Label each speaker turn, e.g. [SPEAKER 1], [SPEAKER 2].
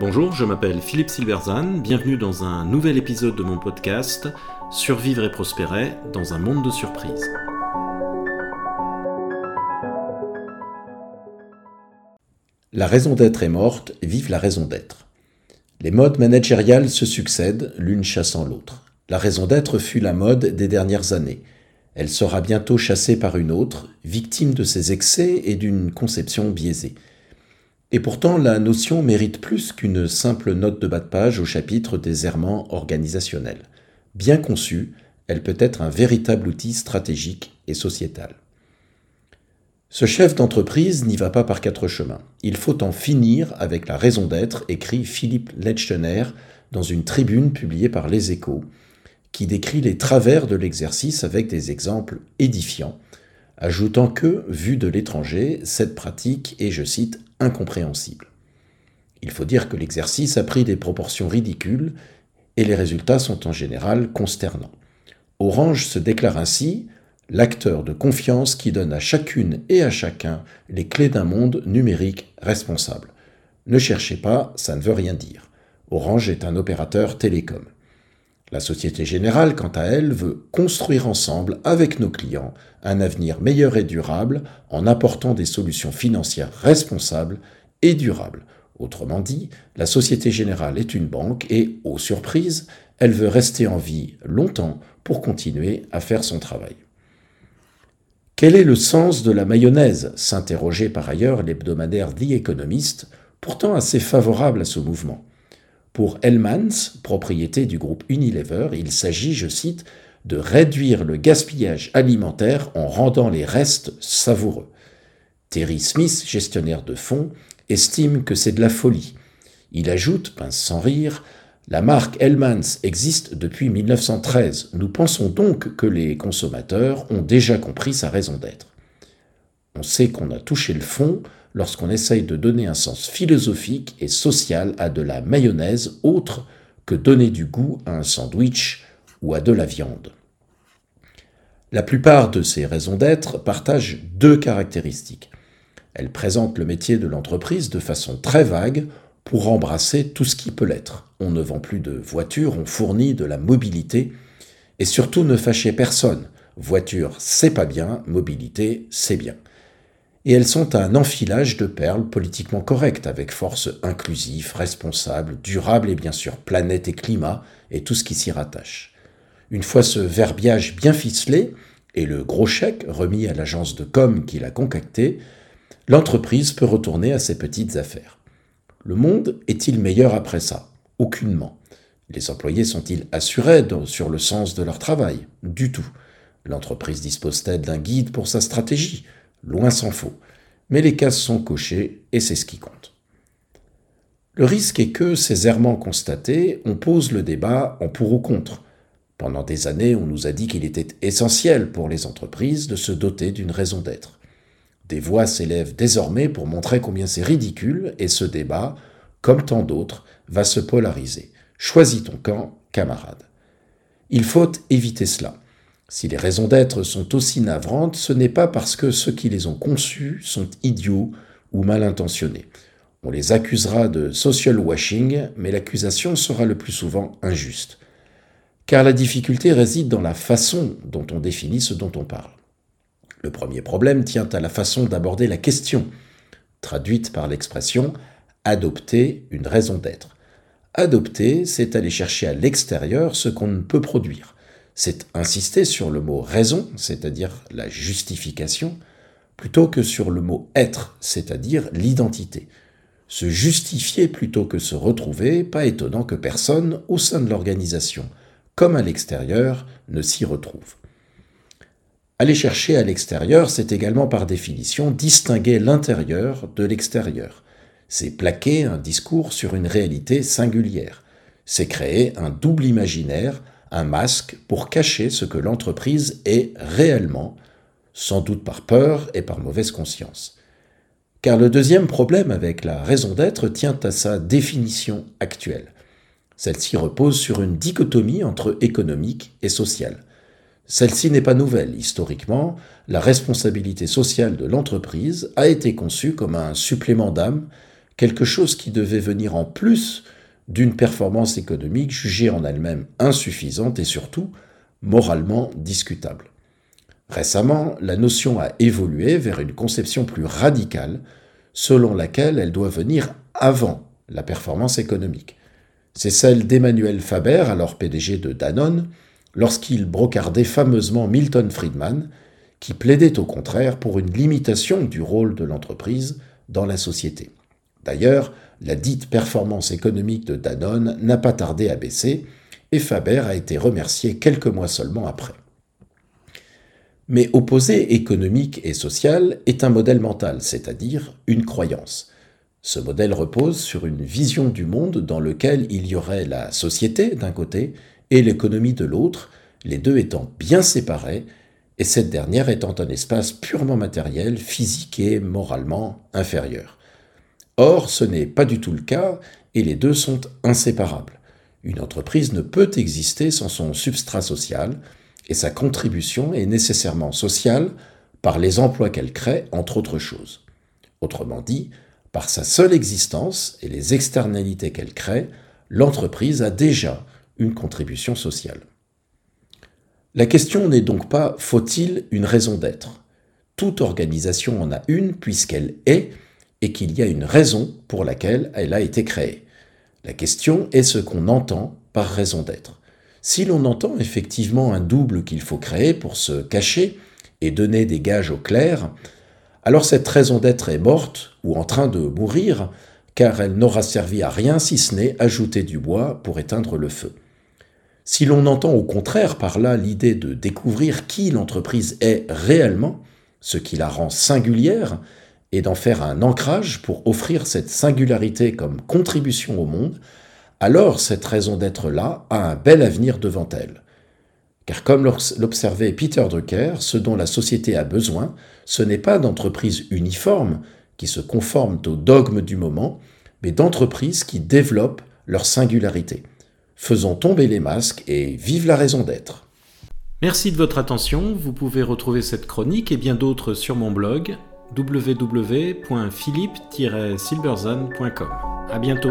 [SPEAKER 1] Bonjour, je m'appelle Philippe Silverzan, bienvenue dans un nouvel épisode de mon podcast Survivre et prospérer dans un monde de surprises.
[SPEAKER 2] La raison d'être est morte, vive la raison d'être. Les modes managériales se succèdent, l'une chassant l'autre. La raison d'être fut la mode des dernières années. Elle sera bientôt chassée par une autre, victime de ses excès et d'une conception biaisée. Et pourtant, la notion mérite plus qu'une simple note de bas de page au chapitre des errements organisationnels. Bien conçue, elle peut être un véritable outil stratégique et sociétal. Ce chef d'entreprise n'y va pas par quatre chemins. Il faut en finir avec la raison d'être, écrit Philippe Lechstener dans une tribune publiée par Les Échos, qui décrit les travers de l'exercice avec des exemples édifiants, ajoutant que, vu de l'étranger, cette pratique est, je cite, incompréhensible. Il faut dire que l'exercice a pris des proportions ridicules et les résultats sont en général consternants. Orange se déclare ainsi l'acteur de confiance qui donne à chacune et à chacun les clés d'un monde numérique responsable. Ne cherchez pas, ça ne veut rien dire. Orange est un opérateur télécom. La Société Générale, quant à elle, veut construire ensemble, avec nos clients, un avenir meilleur et durable en apportant des solutions financières responsables et durables. Autrement dit, la Société Générale est une banque et, aux surprises, elle veut rester en vie longtemps pour continuer à faire son travail. Quel est le sens de la mayonnaise? S'interrogeait par ailleurs l'hebdomadaire The Economist, pourtant assez favorable à ce mouvement. Pour Hellmans, propriété du groupe Unilever, il s'agit, je cite, de réduire le gaspillage alimentaire en rendant les restes savoureux. Terry Smith, gestionnaire de fonds, estime que c'est de la folie. Il ajoute, pince sans rire, la marque Hellmans existe depuis 1913. Nous pensons donc que les consommateurs ont déjà compris sa raison d'être. On sait qu'on a touché le fond lorsqu'on essaye de donner un sens philosophique et social à de la mayonnaise autre que donner du goût à un sandwich ou à de la viande. La plupart de ces raisons d'être partagent deux caractéristiques. Elles présentent le métier de l'entreprise de façon très vague pour embrasser tout ce qui peut l'être. On ne vend plus de voitures, on fournit de la mobilité et surtout ne fâchez personne. Voiture, c'est pas bien, mobilité, c'est bien et elles sont un enfilage de perles politiquement correctes, avec force inclusive, responsable, durable et bien sûr planète et climat et tout ce qui s'y rattache. Une fois ce verbiage bien ficelé et le gros chèque remis à l'agence de com qui l'a concocté, l'entreprise peut retourner à ses petites affaires. Le monde est-il meilleur après ça? Aucunement. Les employés sont-ils assurés sur le sens de leur travail? Du tout. L'entreprise dispose-t-elle d'un guide pour sa stratégie? Loin s'en faut. Mais les cases sont cochées et c'est ce qui compte. Le risque est que ces errements constatés, on pose le débat en pour ou contre. Pendant des années, on nous a dit qu'il était essentiel pour les entreprises de se doter d'une raison d'être. Des voix s'élèvent désormais pour montrer combien c'est ridicule et ce débat, comme tant d'autres, va se polariser. Choisis ton camp, camarade. Il faut éviter cela. Si les raisons d'être sont aussi navrantes, ce n'est pas parce que ceux qui les ont conçues sont idiots ou mal intentionnés. On les accusera de social washing, mais l'accusation sera le plus souvent injuste. Car la difficulté réside dans la façon dont on définit ce dont on parle. Le premier problème tient à la façon d'aborder la question, traduite par l'expression adopter une raison d'être. Adopter, c'est aller chercher à l'extérieur ce qu'on ne peut produire c'est insister sur le mot raison, c'est-à-dire la justification, plutôt que sur le mot être, c'est-à-dire l'identité. Se justifier plutôt que se retrouver, pas étonnant que personne, au sein de l'organisation, comme à l'extérieur, ne s'y retrouve. Aller chercher à l'extérieur, c'est également par définition distinguer l'intérieur de l'extérieur. C'est plaquer un discours sur une réalité singulière. C'est créer un double imaginaire un masque pour cacher ce que l'entreprise est réellement, sans doute par peur et par mauvaise conscience. Car le deuxième problème avec la raison d'être tient à sa définition actuelle. Celle-ci repose sur une dichotomie entre économique et social. Celle-ci n'est pas nouvelle. Historiquement, la responsabilité sociale de l'entreprise a été conçue comme un supplément d'âme, quelque chose qui devait venir en plus d'une performance économique jugée en elle-même insuffisante et surtout moralement discutable. Récemment, la notion a évolué vers une conception plus radicale, selon laquelle elle doit venir avant la performance économique. C'est celle d'Emmanuel Faber, alors PDG de Danone, lorsqu'il brocardait fameusement Milton Friedman, qui plaidait au contraire pour une limitation du rôle de l'entreprise dans la société. D'ailleurs, la dite performance économique de Danone n'a pas tardé à baisser, et Faber a été remercié quelques mois seulement après. Mais opposer économique et social est un modèle mental, c'est-à-dire une croyance. Ce modèle repose sur une vision du monde dans lequel il y aurait la société d'un côté et l'économie de l'autre, les deux étant bien séparés, et cette dernière étant un espace purement matériel, physique et moralement inférieur. Or, ce n'est pas du tout le cas, et les deux sont inséparables. Une entreprise ne peut exister sans son substrat social, et sa contribution est nécessairement sociale par les emplois qu'elle crée, entre autres choses. Autrement dit, par sa seule existence et les externalités qu'elle crée, l'entreprise a déjà une contribution sociale. La question n'est donc pas faut-il une raison d'être? Toute organisation en a une puisqu'elle est et qu'il y a une raison pour laquelle elle a été créée. La question est ce qu'on entend par raison d'être. Si l'on entend effectivement un double qu'il faut créer pour se cacher et donner des gages au clair, alors cette raison d'être est morte ou en train de mourir, car elle n'aura servi à rien si ce n'est ajouter du bois pour éteindre le feu. Si l'on entend au contraire par là l'idée de découvrir qui l'entreprise est réellement, ce qui la rend singulière, et d'en faire un ancrage pour offrir cette singularité comme contribution au monde, alors cette raison d'être-là a un bel avenir devant elle. Car comme l'observait Peter Drucker, ce dont la société a besoin, ce n'est pas d'entreprises uniformes qui se conforment aux dogmes du moment, mais d'entreprises qui développent leur singularité. Faisons tomber les masques et vive la raison d'être.
[SPEAKER 1] Merci de votre attention. Vous pouvez retrouver cette chronique et bien d'autres sur mon blog www.philippe-silberzan.com. À bientôt.